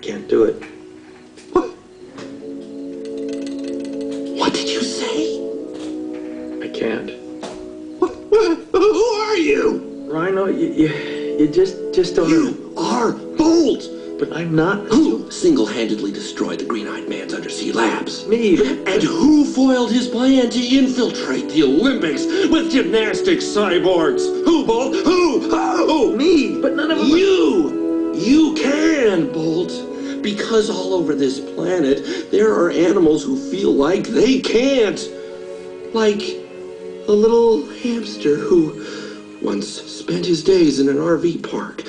can't do it. What? What did you say? I can't. What, who are you? Rhino, you, you, you just just don't. You are Bolt. But I'm not. Who single-handedly destroyed the Green-Eyed Man's undersea labs? Me. And who foiled his plan to infiltrate the Olympics with gymnastic cyborgs? Who, Bolt? Who? Who? Me. But none of them. You. You can, Bolt. Because all over this planet, there are animals who feel like they can't. Like a little hamster who once spent his days in an RV park,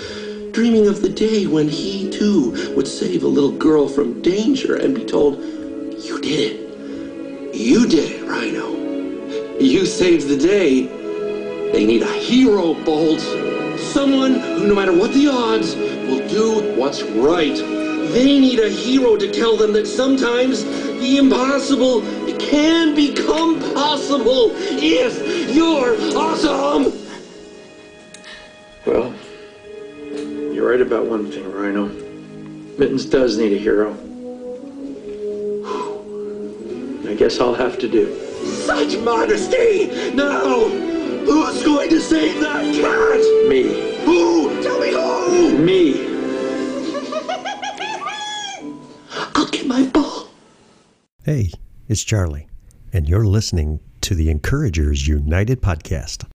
dreaming of the day when he too would save a little girl from danger and be told, You did it. You did it, Rhino. You saved the day. They need a hero, Bolt. Someone who, no matter what the odds, will do what's right. They need a hero to tell them that sometimes the impossible can become possible if you're awesome. Well, you're right about one thing, Rhino. Mittens does need a hero. I guess I'll have to do. Such modesty! Now, who's going to save that cat? Me. Who? Tell me who! Me. Hey, it's Charlie, and you're listening to the Encouragers United podcast.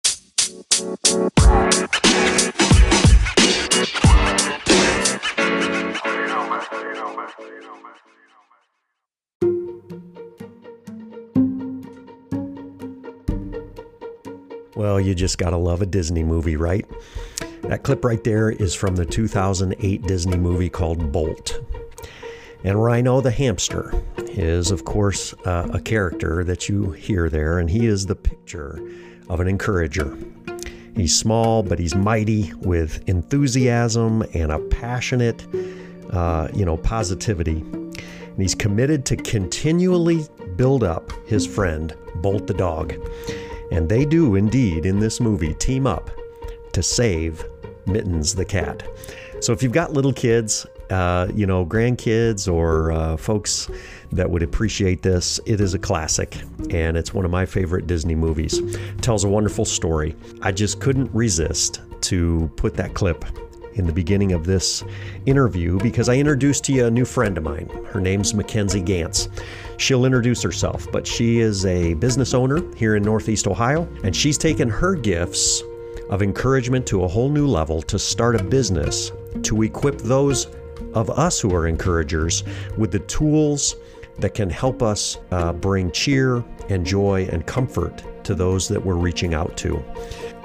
Well, you just gotta love a Disney movie, right? That clip right there is from the 2008 Disney movie called Bolt. And Rhino the hamster is, of course, uh, a character that you hear there, and he is the picture of an encourager. He's small, but he's mighty with enthusiasm and a passionate, uh, you know, positivity. And he's committed to continually build up his friend, Bolt the dog. And they do indeed, in this movie, team up to save Mittens the cat. So if you've got little kids, uh, you know, grandkids or uh, folks that would appreciate this, it is a classic and it's one of my favorite Disney movies. It tells a wonderful story. I just couldn't resist to put that clip in the beginning of this interview because I introduced to you a new friend of mine. Her name's Mackenzie Gantz. She'll introduce herself, but she is a business owner here in Northeast Ohio, and she's taken her gifts of encouragement to a whole new level to start a business to equip those of us who are encouragers with the tools that can help us uh, bring cheer and joy and comfort to those that we're reaching out to.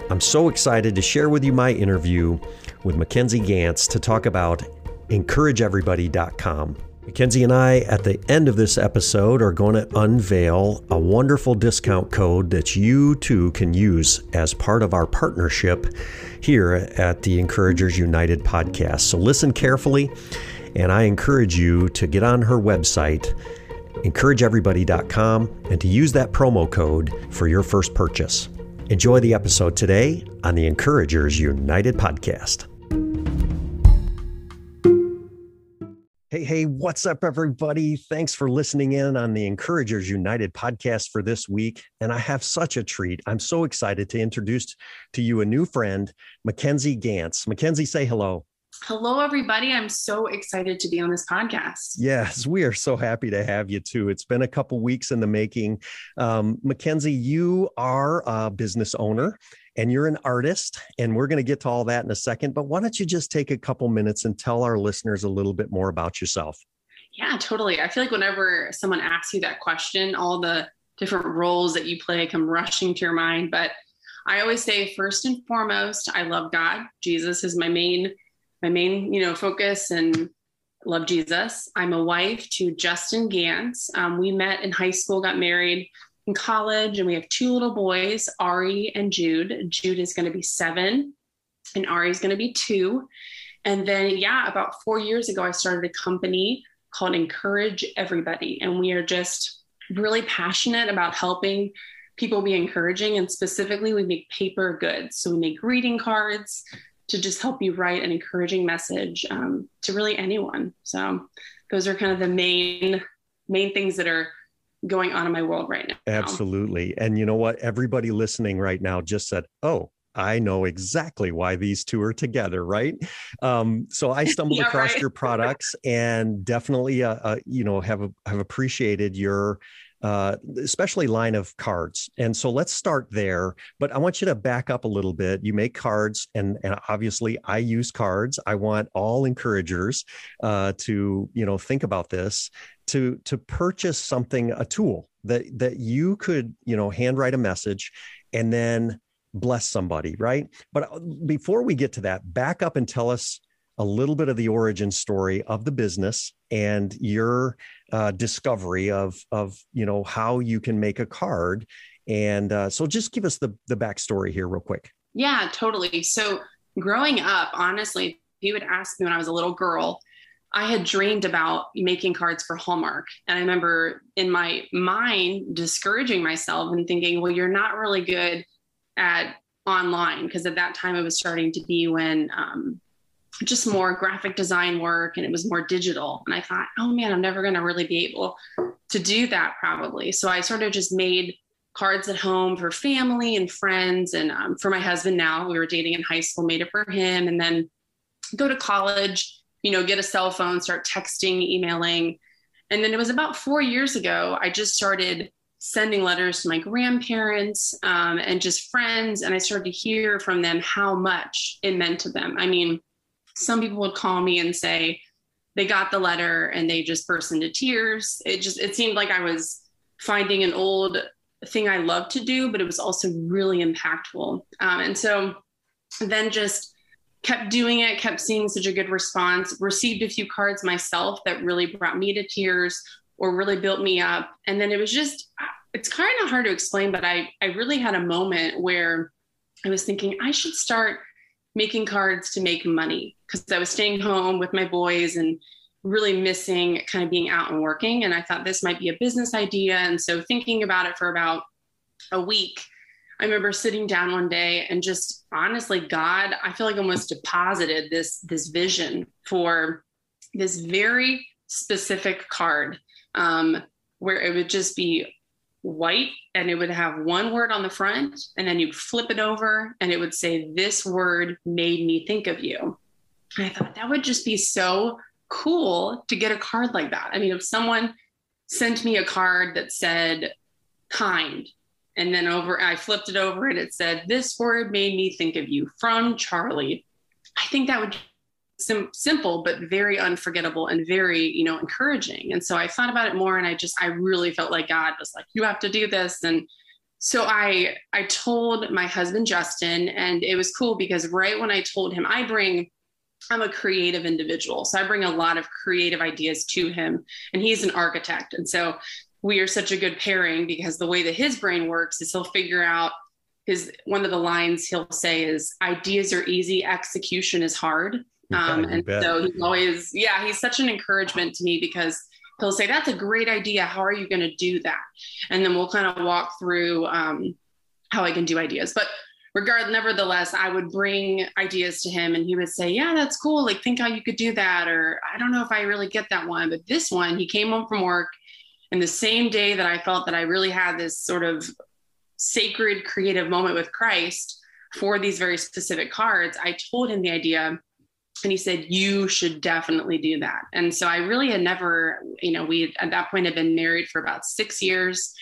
I'm so excited to share with you my interview with Mackenzie Gantz to talk about encourageeverybody.com. Mackenzie and I, at the end of this episode, are going to unveil a wonderful discount code that you too can use as part of our partnership here at the Encouragers United podcast. So listen carefully, and I encourage you to get on her website, encourageeverybody.com, and to use that promo code for your first purchase. Enjoy the episode today on the Encouragers United podcast. Hey, hey, what's up, everybody? Thanks for listening in on the Encouragers United podcast for this week. And I have such a treat. I'm so excited to introduce to you a new friend, Mackenzie Gantz. Mackenzie, say hello. Hello, everybody. I'm so excited to be on this podcast. Yes, we are so happy to have you too. It's been a couple weeks in the making. Um, Mackenzie, you are a business owner and you're an artist, and we're going to get to all that in a second. But why don't you just take a couple minutes and tell our listeners a little bit more about yourself? Yeah, totally. I feel like whenever someone asks you that question, all the different roles that you play come rushing to your mind. But I always say, first and foremost, I love God. Jesus is my main, my main, you know, focus, and love Jesus. I'm a wife to Justin Gantz. Um, we met in high school, got married in college, and we have two little boys, Ari and Jude. Jude is going to be seven, and Ari is going to be two. And then, yeah, about four years ago, I started a company called Encourage Everybody. And we are just really passionate about helping people be encouraging. And specifically, we make paper goods. So we make greeting cards, to just help you write an encouraging message um, to really anyone. So those are kind of the main main things that are going on in my world right now. Absolutely. And you know what? Everybody listening right now just said, "Oh, I know exactly why these two are together, right? Um, so I stumbled yeah, across right. your products and definitely, uh, uh, you know, have have appreciated your uh, especially line of cards. And so let's start there. But I want you to back up a little bit. You make cards, and, and obviously I use cards. I want all encouragers uh, to you know think about this to to purchase something, a tool that that you could you know handwrite a message, and then bless somebody, right? But uh, before we get to that, back up and tell us a little bit of the origin story of the business and your uh, discovery of of you know how you can make a card. And uh, so, just give us the the backstory here, real quick. Yeah, totally. So, growing up, honestly, if you would ask me when I was a little girl, I had dreamed about making cards for Hallmark. And I remember in my mind discouraging myself and thinking, well, you're not really good at online because at that time it was starting to be when um, just more graphic design work and it was more digital. And I thought, oh man, I'm never going to really be able to do that probably. So I sort of just made cards at home for family and friends and um, for my husband now. We were dating in high school, made it for him, and then go to college, you know, get a cell phone, start texting, emailing. And then it was about four years ago, I just started sending letters to my grandparents um, and just friends. And I started to hear from them how much it meant to them. I mean, some people would call me and say they got the letter and they just burst into tears. It just, it seemed like I was finding an old thing I loved to do, but it was also really impactful. Um, and so then just kept doing it, kept seeing such a good response, received a few cards myself that really brought me to tears or really built me up. And then it was just, it's kind of hard to explain, but I, I really had a moment where I was thinking I should start making cards to make money because I was staying home with my boys and really missing kind of being out and working. And I thought this might be a business idea. And so thinking about it for about a week, I remember sitting down one day and just honestly, God, I feel like almost deposited this this vision for this very specific card um, where it would just be white and it would have one word on the front and then you'd flip it over and it would say this word made me think of you. And i thought that would just be so cool to get a card like that. I mean if someone sent me a card that said kind and then over i flipped it over and it said this word made me think of you. From charlie. I think that would sim- simple but very unforgettable and very you know encouraging. And so i thought about it more and i just i really felt like god was like you have to do this. And so i i told my husband justin and it was cool because right when i told him i bring i'm a creative individual. So i bring a lot of creative ideas to him and he's an architect. And so we are such a good pairing because the way that his brain works is he'll figure out his one of the lines he'll say is ideas are easy execution is hard um, and so he's always, yeah, he's such an encouragement to me because he'll say, That's a great idea. How are you going to do that? And then we'll kind of walk through um, how I can do ideas. But regard nevertheless i would bring ideas to him and he would say yeah that's cool like think how you could do that or i don't know if i really get that one but this one he came home from work and the same day that i felt that i really had this sort of sacred creative moment with christ for these very specific cards i told him the idea and he said you should definitely do that. And so i really had never you know we at that point had been married for about six years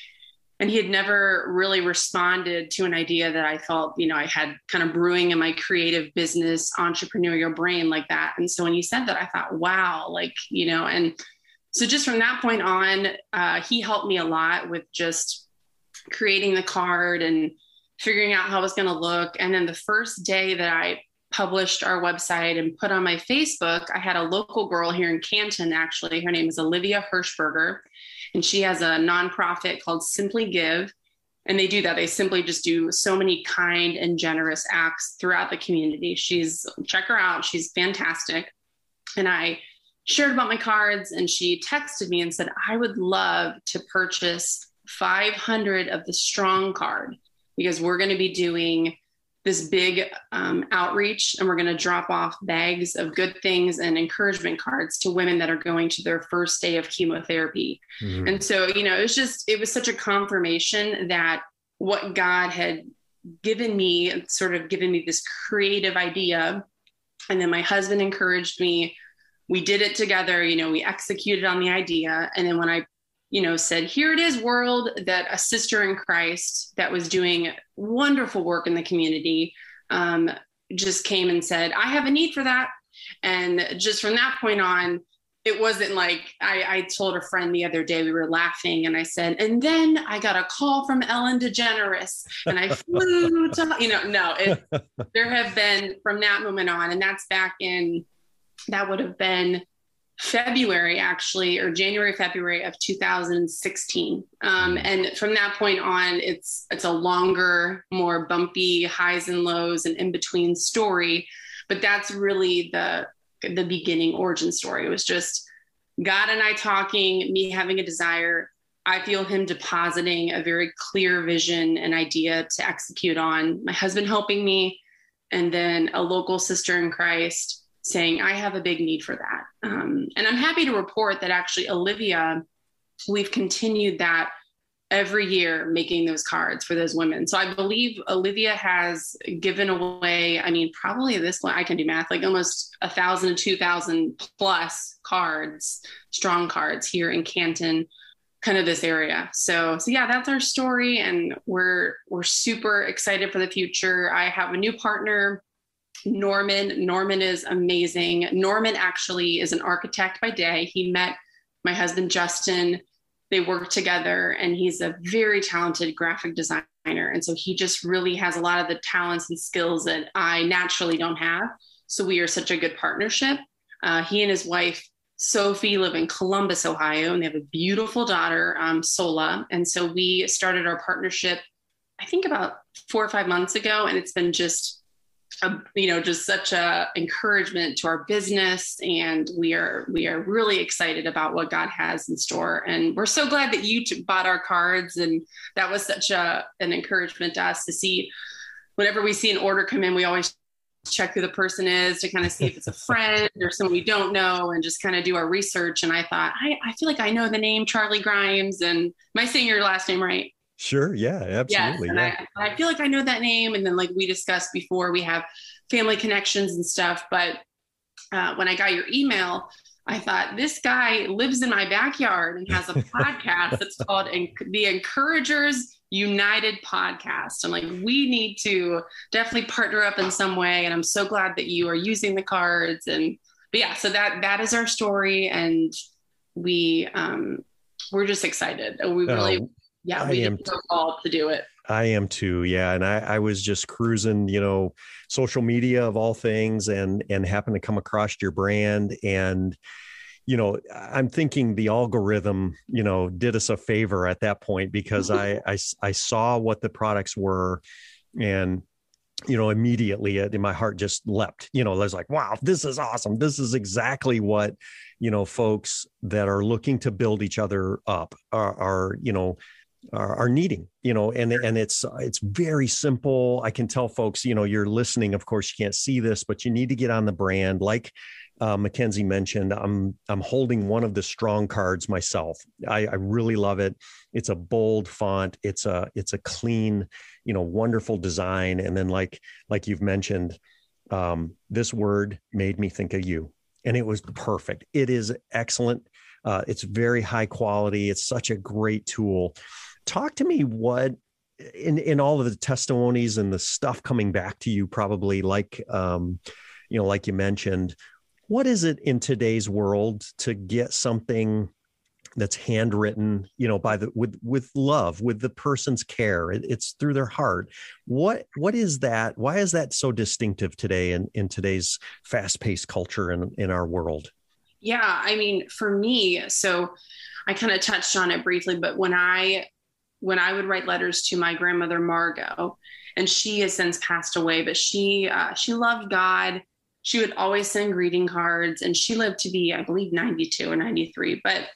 and he had never really responded to an idea that i felt you know i had kind of brewing in my creative business entrepreneurial brain like that. And so when he said that i thought wow like you know and so just from that point on uh, he helped me a lot with just creating the card and figuring out how it was going to look and then the first day that i published our website and put on my Facebook, I had a local girl here in Canton, actually. Her name is Olivia Hirschberger, and she has a nonprofit called Simply Give. And they do that. They simply just do so many kind and generous acts throughout the community. She's, check her out. She's fantastic. And I shared about my cards, and she texted me and said, I would love to purchase 500 of the strong card because we're going to be doing this big um, outreach and we're going to drop off bags of good things and encouragement cards to women that are going to their first day of chemotherapy mm-hmm. and so you know it was just it was such a confirmation that what god had given me sort of given me this creative idea and then my husband encouraged me we did it together you know we executed on the idea and then when i you know, said, Here it is, world, that a sister in Christ that was doing wonderful work in the community um, just came and said, I have a need for that. And just from that point on, it wasn't like I, I, told a friend the other day we were laughing and I said, and then I got a call from Ellen DeGeneres and I flew to you know no it, there have been from that moment on and that's back in that would have been February, actually, or January, February of 2016. Um, mm. and from that point on, it's it's a longer, more bumpy highs and lows and in between story. But that's really the the beginning origin story. It was just God and I talking, me having a desire. I feel Him depositing a very clear vision and idea to execute on. My husband helping me, and then a local sister in Christ saying, I have a big need for that. Um, and I'm happy to report that actually, Olivia, we've continued that every year making those cards for those women. So I believe Olivia has given away, I mean, probably this one, I can do math, like almost a thousand, two thousand plus cards, strong cards here in Canton, kind of this area. So, so yeah, that's our story. And we're, we're super excited for the future. I have a new partner Norman. Norman is amazing. Norman actually is an architect by day. He met my husband, Justin. They work together, and he's a very talented graphic designer. And so he just really has a lot of the talents and skills that I naturally don't have. So we are such a good partnership. Uh, he and his wife, Sophie, live in Columbus, Ohio, and they have a beautiful daughter, um, Sola. And so we started our partnership, I think about four or five months ago, and it's been just a, you know just such a encouragement to our business and we are we are really excited about what god has in store. And we're so glad that you bought our cards and that was such a an encouragement to us to see whenever we see an order come in we always check who the person is to kind of see if it's a friend or someone we don't know and just kind of do our research. And i thought i, I feel like i know the name charlie grimes and am i saying your last name right Sure. Yeah, absolutely. Yes, yeah. I, I, feel like I know that name. And then, like we discussed before, we have family connections and stuff. But uh, when I got your email, I thought this guy lives in my backyard and has a podcast that's called the Encouragers United Podcast. I'm like, we need to definitely partner up in some way. And I'm so glad that you are using the cards. And but yeah, so that that is our story, and we um, we're just excited. We really oh, yeah, we am called to do it. I am too. Yeah. And I, I was just cruising, you know, social media of all things and, and happened to come across your brand and, you know, I'm thinking the algorithm, you know, did us a favor at that point because I, I, I saw what the products were and, you know, immediately it, my heart just leapt, you know, I was like, wow, this is awesome. This is exactly what, you know, folks that are looking to build each other up are, are you know, are, are needing you know and and it's it's very simple i can tell folks you know you're listening of course you can't see this but you need to get on the brand like uh, Mackenzie mentioned, I'm I'm holding one of the strong cards myself. I, I, really love it. It's a bold font. It's a it's a clean, you know, wonderful design. And then like like you've mentioned, um, this word made me think of you, and it was perfect. It is excellent. Uh, it's very high quality. It's such a great tool talk to me what in in all of the testimonies and the stuff coming back to you probably like um you know like you mentioned what is it in today's world to get something that's handwritten you know by the with with love with the person's care? It, it's through their heart. What what is that why is that so distinctive today in in today's fast-paced culture in in our world? Yeah i mean for me so i kind of touched on it briefly but when i when I would write letters to my grandmother Margot, and she has since passed away, but she uh, she loved God. She would always send greeting cards, and she lived to be, I believe, 92 or 93. But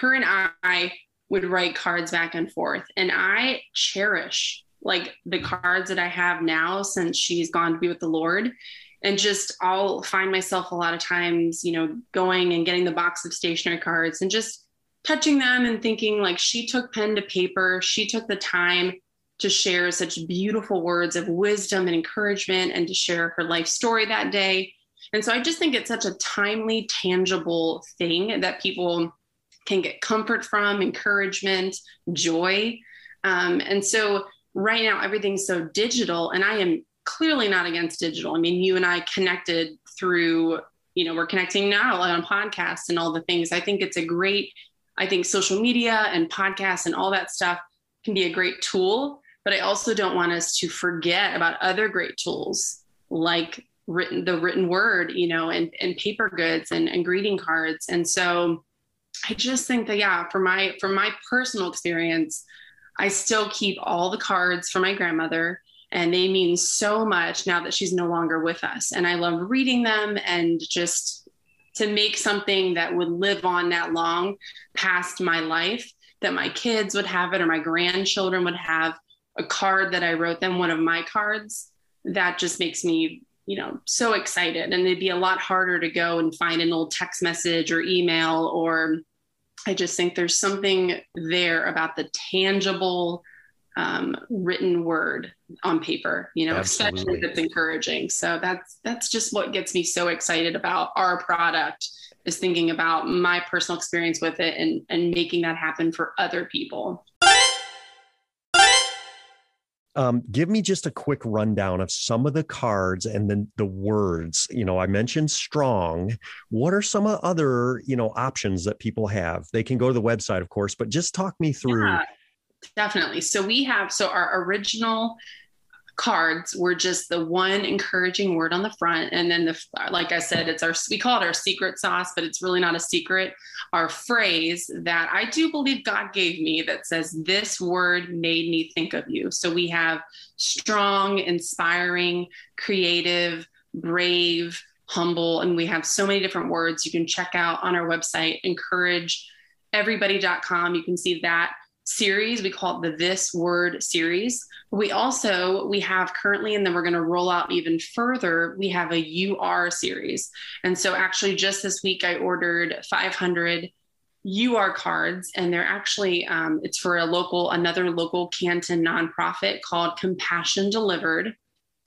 her and I would write cards back and forth, and I cherish like the cards that I have now since she's gone to be with the Lord. And just I'll find myself a lot of times, you know, going and getting the box of stationery cards and just touching them and thinking like she took pen to paper, she took the time to share such beautiful words of wisdom and encouragement and to share her life story that day. And so I just think it's such a timely, tangible thing that people can get comfort from, encouragement, joy. Um, and so right now, everything's so digital, and I am clearly not against digital. I mean, you and I connected through, you know, we're connecting now on podcasts and all the things. I think it's a great, I think social media and podcasts and all that stuff can be a great tool, but I also don't want us to forget about other great tools like written the written word, you know, and, and paper goods and, and greeting cards. And so I just think that yeah, for my for my personal experience, I still keep all the cards for my grandmother and they mean so much now that she's no longer with us. And I love reading them and just to make something that would live on that long past my life, that my kids would have it or my grandchildren would have a card that I wrote them, one of my cards. That just makes me, you know, so excited. And it'd be a lot harder to go and find an old text message or email or I just think there's something there about the tangible um, written word on paper, you know, Absolutely. especially if it's encouraging. So that's that's just what gets me so excited about our product is thinking about my personal experience with it and and making that happen for other people. Um, give me just a quick rundown of some of the cards and then the words. You know, I mentioned strong. What are some other, you know, options that people have? They can go to the website, of course, but just talk me through. Yeah, definitely. So we have, so our original cards were just the one encouraging word on the front. And then the like i said it's our we call it our secret sauce but it's really not a secret. Our phrase that i do believe god gave me that says this word made me think of you. So we have strong inspiring creative brave humble and we have so many different words. You can check out on our website encourage everybody.com you can see that series we call it the this word series. We also we have currently and then we're going to roll out even further we have a ur series. And so actually just this week i ordered 500 UR cards and they're actually um, it's for a local another local canton nonprofit called compassion delivered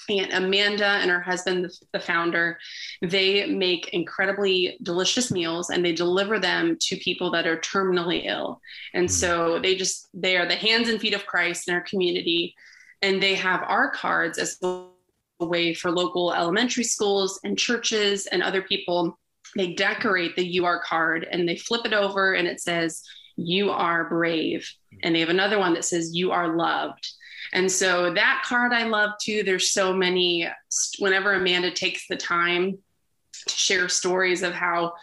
and Amanda and her husband, the founder, they make incredibly delicious meals and they deliver them to people that are terminally ill. And hmm. so they just, they are the hands and feet of Christ in our community. And they have our cards as a way for local elementary schools and churches and other people. They decorate the You Are card and they flip it over and it says, You are brave. And they have another one that says, You are loved. And so that card I love too. There's so many, whenever Amanda takes the time to share stories of how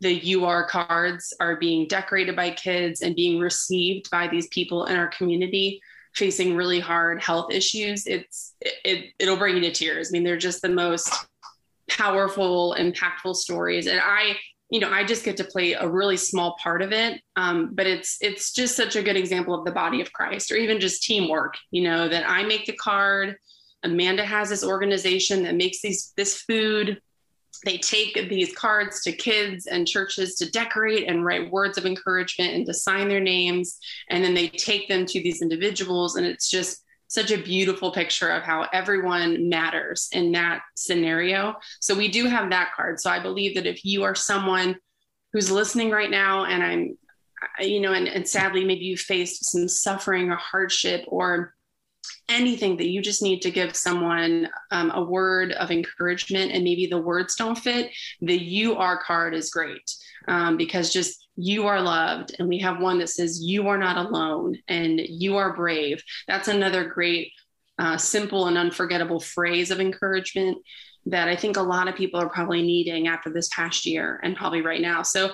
the Are cards are being decorated by kids and being received by these people in our community facing really hard health issues, it's it, it'll bring you to tears. I mean, they're just the most powerful, impactful stories. And I you know, I just get to play a really small part of it. Um, but it's it's just such a good example of the body of Christ, or even just teamwork. You know, that I make the card. Amanda has this organization that makes these this food. They take these cards to kids and churches to decorate and write words of encouragement and to sign their names, and then they take them to these individuals, and it's just such a beautiful picture of how everyone matters in that scenario. So we do have that card. So I believe that if you are someone who's listening right now and I'm, you know, and, and sadly, maybe you faced some suffering or hardship or anything that you just need to give someone um, a word of encouragement and maybe the words don't fit, the you are card is great um, because just you are loved and we have one that says you are not alone and you are brave. That's another great uh, simple and unforgettable phrase of encouragement that i think a lot of people are probably needing after this past year and probably right now. So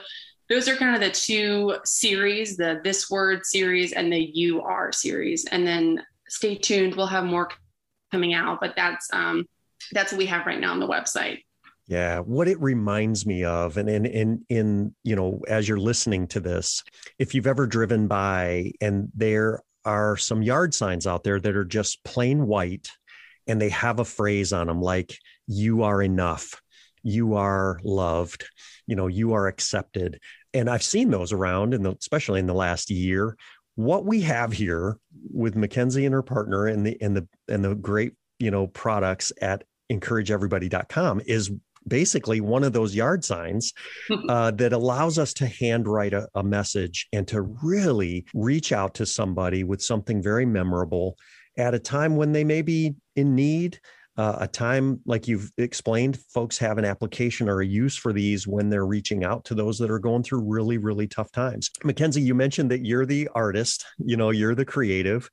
those are kind of the two series the this word series and the you are series. And then stay tuned. We'll have more coming out but that's um that's what we have right now on the website yeah, what it reminds me of, and in in in you know, as you're listening to this, if you've ever driven by and there are some yard signs out there that are just plain white and they have a phrase on them like, you are enough, you are loved, you know, you are accepted. And I've seen those around, and especially in the last year. What we have here with Mackenzie and her partner and the and the and the great you know products at encourageeverybody.com is basically one of those yard signs uh, that allows us to handwrite a, a message and to really reach out to somebody with something very memorable at a time when they may be in need uh, a time like you've explained folks have an application or a use for these when they're reaching out to those that are going through really really tough times. Mackenzie you mentioned that you're the artist you know you're the creative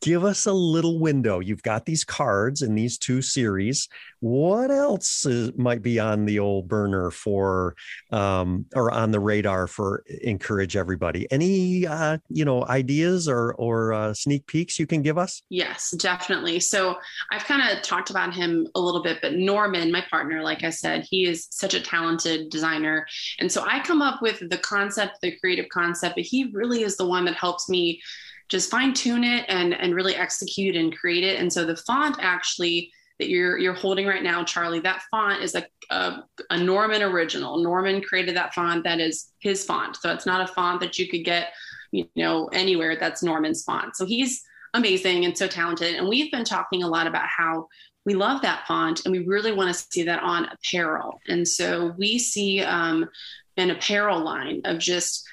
give us a little window. You've got these cards in these two series. What else is, might be on the old burner for, um, or on the radar for encourage everybody? Any, uh, you know, ideas or or uh, sneak peeks you can give us? Yes, definitely. So I've kind of talked about him a little bit, but Norman, my partner, like I said, he is such a talented designer, and so I come up with the concept, the creative concept, but he really is the one that helps me just fine tune it and and really execute and create it. And so the font actually that you're you're holding right now, Charlie, that font is a, a, a Norman original. Norman created that font. That is his font. So it's not a font that you could get, you know, anywhere. That's Norman's font. So he's amazing and so talented. And we've been talking a lot about how we love that font and we really want to see that on apparel. And so we see um, an apparel line of just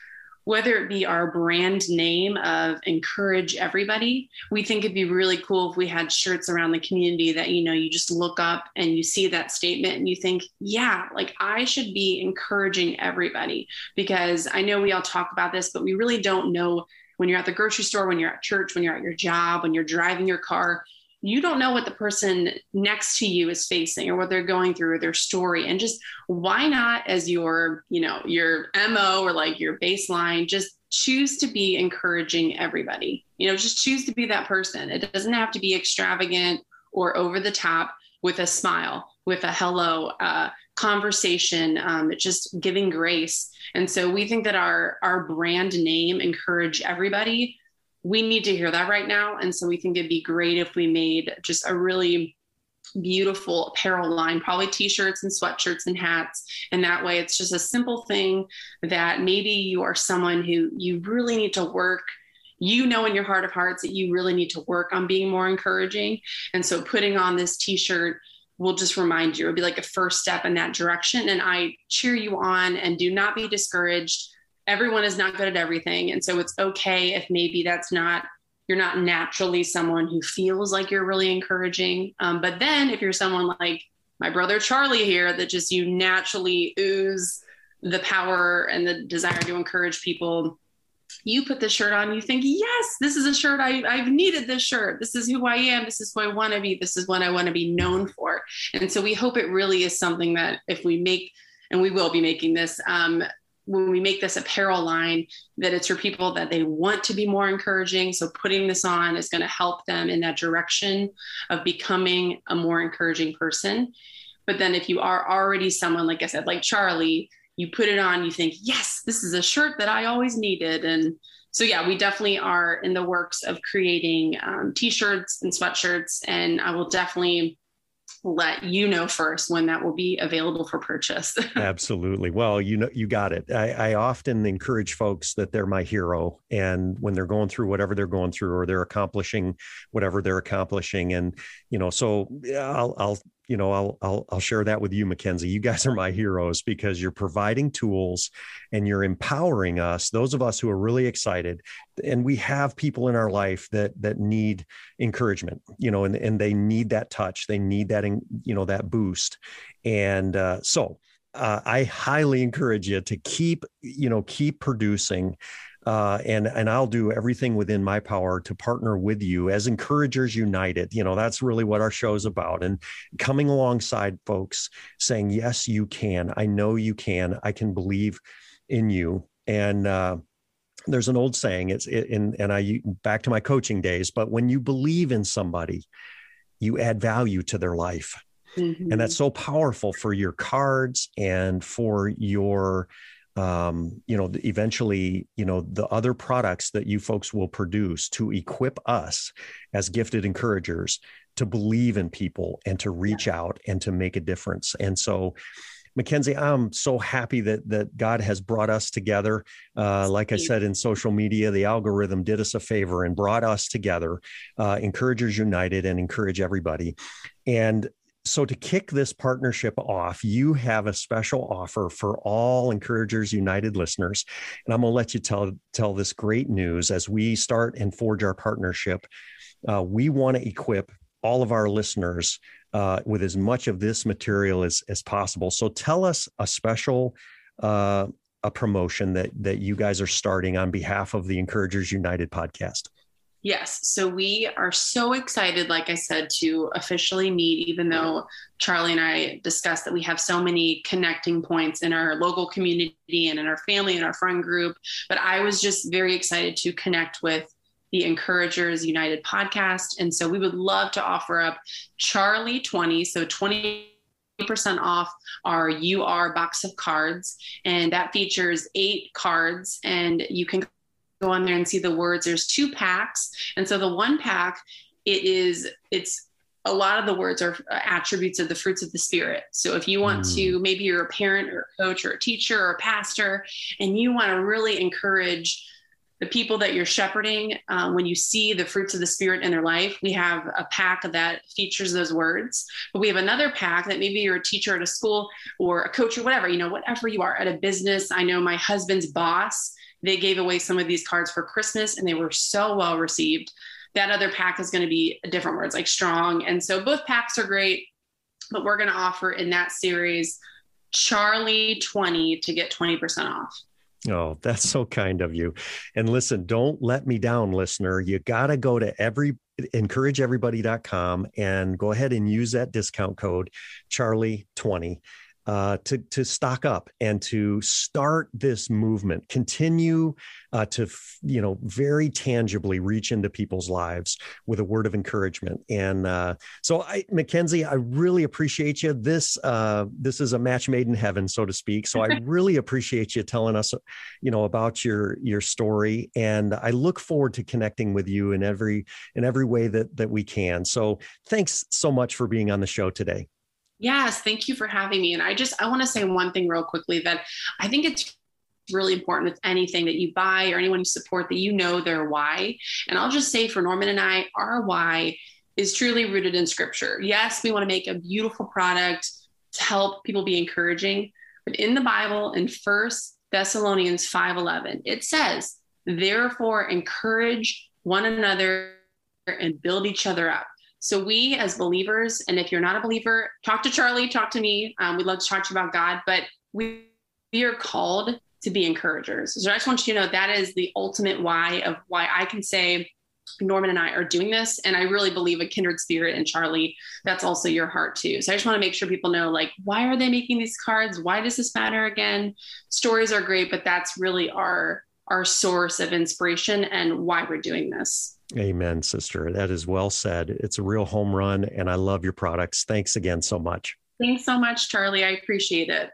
whether it be our brand name of encourage everybody we think it'd be really cool if we had shirts around the community that you know you just look up and you see that statement and you think yeah like i should be encouraging everybody. Because i know we all talk about this but we really don't know when you're at the grocery store when you're at church when you're at your job when you're driving your car you don't know what the person next to you is facing or what they're going through or their story. And just why not as your you know your mo or like your baseline just choose to be encouraging everybody. You know just choose to be that person. It doesn't have to be extravagant or over the top with a smile with a hello uh, conversation um, just giving grace. And so we think that our our brand name encourage everybody we need to hear that right now. And so we think it'd be great if we made just a really beautiful apparel line, probably t shirts and sweatshirts and hats. And that way it's just a simple thing that maybe you are someone who you really need to work. You know, in your heart of hearts, that you really need to work on being more encouraging. And so putting on this t shirt will just remind you, it'll be like a first step in that direction. And I cheer you on and do not be discouraged everyone is not good at everything. And so it's okay if maybe that's not, you're not naturally someone who feels like you're really encouraging. Um, but then if you're someone like my brother Charlie here, that just you naturally ooze the power and the desire to encourage people, you put the shirt on, you think, yes, this is a shirt I, I've needed this shirt. This is who I am. This is who I want to be. This is what I want to be known for. And so we hope it really is something that if we make, and we will be making this, um, when we make this apparel line that it's for people that they want to be more encouraging. So putting this on is going to help them in that direction of becoming a more encouraging person. But then if you are already someone like i said like charlie you put it on you think yes this is a shirt that i always needed. And so yeah we definitely are in the works of creating um, t-shirts and sweatshirts. And i will definitely let you know first when that will be available for purchase. Absolutely. Well, you know, you got it. I, I, often encourage folks that they're my hero, and when they're going through whatever they're going through, or they're accomplishing whatever they're accomplishing, and you know, so I'll, I'll you know, I'll, I'll, I'll share that with you, Mackenzie. You guys are my heroes because you're providing tools and you're empowering us, those of us who are really excited. And we have people in our life that, that need encouragement, you know, and, and they need that touch. They need that, you know, that boost. And uh, so, uh, I highly encourage you to keep, you know, keep producing uh, and and I'll do everything within my power to partner with you as encouragers united. You know that's really what our show is about, and coming alongside folks saying yes, you can. I know you can. I can believe in you. And uh, there's an old saying. It's in and I back to my coaching days. But when you believe in somebody, you add value to their life. Mm-hmm. And that's so powerful for your cards and for your um, you know, eventually, you know, the other products that you folks will produce to equip us as gifted encouragers to believe in people and to reach out and to make a difference. And so, Mackenzie, I'm so happy that that God has brought us together. Uh, like I said in social media, the algorithm did us a favor and brought us together, uh, Encouragers United, and encourage everybody. And so to kick this partnership off, you have a special offer for all Encouragers United listeners, and I'm going to let you tell tell this great news as we start and forge our partnership. Uh, we want to equip all of our listeners uh, with as much of this material as as possible. So tell us a special. Uh, a promotion that that you guys are starting on behalf of the Encouragers United podcast. Yes. So we are so excited, like I said, to officially meet, even though Charlie and I discussed that we have so many connecting points in our local community and in our family and our friend group. But I was just very excited to connect with the Encouragers United podcast. And so we would love to offer up Charlie 20, so 20 percent off our UR box of cards, and that features eight cards, and you can go on there and see the words. There's two packs. And so the one pack, it is, it's, a lot of the words are attributes of the fruits of the spirit. So if you want mm. to, maybe you're a parent or a coach or a teacher or a pastor, and you want to really encourage the people that you're shepherding, um, when you see the fruits of the Spirit in their life, we have a pack that features those words. But we have another pack that maybe you're a teacher at a school or a coach or whatever, you know, whatever you are at a business. I know my husband's boss they gave away some of these cards for Christmas and they were so well received. That other pack is going to be different words like strong. And so both packs are great, but we're going to offer in that series Charlie 20 to get 20% off. Oh, that's so kind of you. And listen, don't let me down, listener. You got to go to every encourageeverybody.com and go ahead and use that discount code Charlie20 uh, to to stock up and to start this movement, continue uh, to you know very tangibly reach into people's lives with a word of encouragement. And uh, so, I, Mackenzie, I really appreciate you. This uh, this is a match made in heaven, so to speak. So I really appreciate you telling us, you know, about your your story, and I look forward to connecting with you in every in every way that that we can. So thanks so much for being on the show today. Yes, thank you for having me. And I just I want to say one thing real quickly that I think it's really important with anything that you buy or anyone you support that you know their why. And I'll just say for Norman and I, our why is truly rooted in scripture. Yes, we want to make a beautiful product to help people be encouraging, but in the Bible in First Thessalonians 5:11, it says, "Therefore encourage one another and build each other up." So we as believers, and if you're not a believer, talk to Charlie, talk to me. Um, we'd love to talk to you about God, but we, we are called to be encouragers. So I just want you to know that is the ultimate why of why I can say Norman and I are doing this. And I really believe a kindred spirit in Charlie, that's also your heart too. So I just want to make sure people know like, why are they making these cards? Why does this matter again? Stories are great, but that's really our our source of inspiration and why we're doing this. Amen, sister. That is well said. It's a real home run, and I love your products. Thanks again so much. Thanks so much, Charlie. I appreciate it.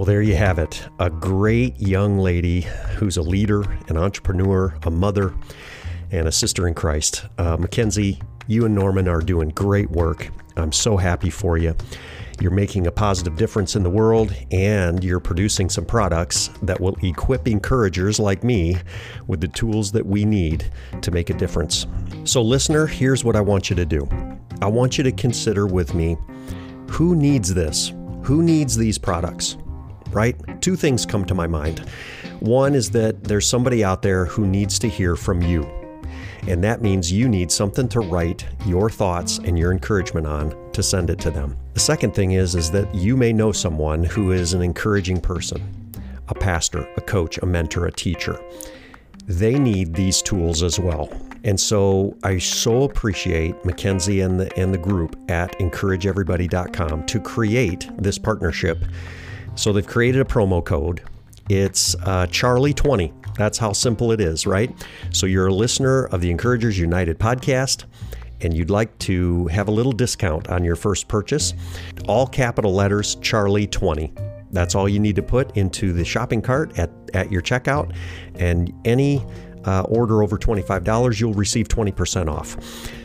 Well, there you have it. A great young lady who's a leader, an entrepreneur, a mother and a sister in Christ. Uh, Mackenzie, you and Norman are doing great work. I'm so happy for you. You're making a positive difference in the world, and you're producing some products that will equip encouragers like me with the tools that we need to make a difference. So, listener, here's what I want you to do I want you to consider with me who needs this? Who needs these products? Right? Two things come to my mind. One is that there's somebody out there who needs to hear from you. And that means you need something to write your thoughts and your encouragement on to send it to them. The second thing is is that you may know someone who is an encouraging person, a pastor, a coach, a mentor, a teacher. They need these tools as well. And so I so appreciate Mackenzie and the and the group at encourageeverybody.com to create this partnership. So they've created a promo code It's uh, Charlie20. That's how simple it is, right? So you're a listener of the Encouragers United podcast and you'd like to have a little discount on your first purchase, all capital letters Charlie20. That's all you need to put into the shopping cart at, at your checkout. And any uh, order over $25, you'll receive 20% off.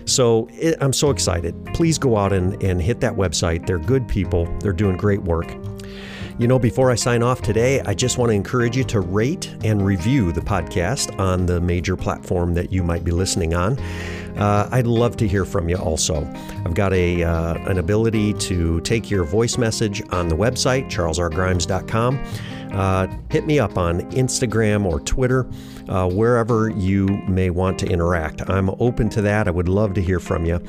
So it, I'm so excited. Please go out and, and hit that website. They're good people, they're doing great work. You know, before I sign off today, I just want to encourage you to rate and review the podcast on the major platform that you might be listening on. Uh, I'd love to hear from you also. I've got a, uh, an ability to take your voice message on the website, charlesrgrimes.com. Uh, hit me up on Instagram or Twitter, uh, wherever you may want to interact. I'm open to that. I would love to hear from you.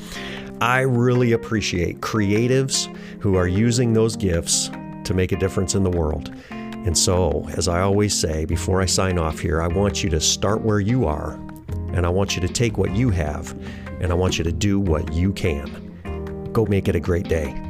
I really appreciate creatives who are using those gifts to make a difference in the world. And so, as I always say before I sign off here, I want you to start where you are, and I want you to take what you have, and I want you to do what you can. Go make it a great day.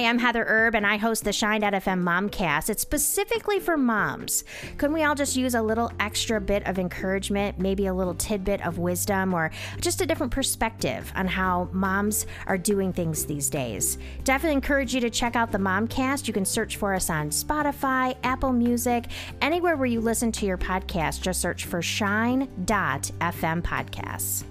Hi, I'm Heather Erb, and I host the Shine.fm Momcast. It's specifically for moms. Couldn't we all just use a little extra bit of encouragement, maybe a little tidbit of wisdom, or just a different perspective on how moms are doing things these days? Definitely encourage you to check out the Momcast. You can search for us on Spotify, Apple Music, anywhere where you listen to your podcast. Just search for Shine.fm Podcasts.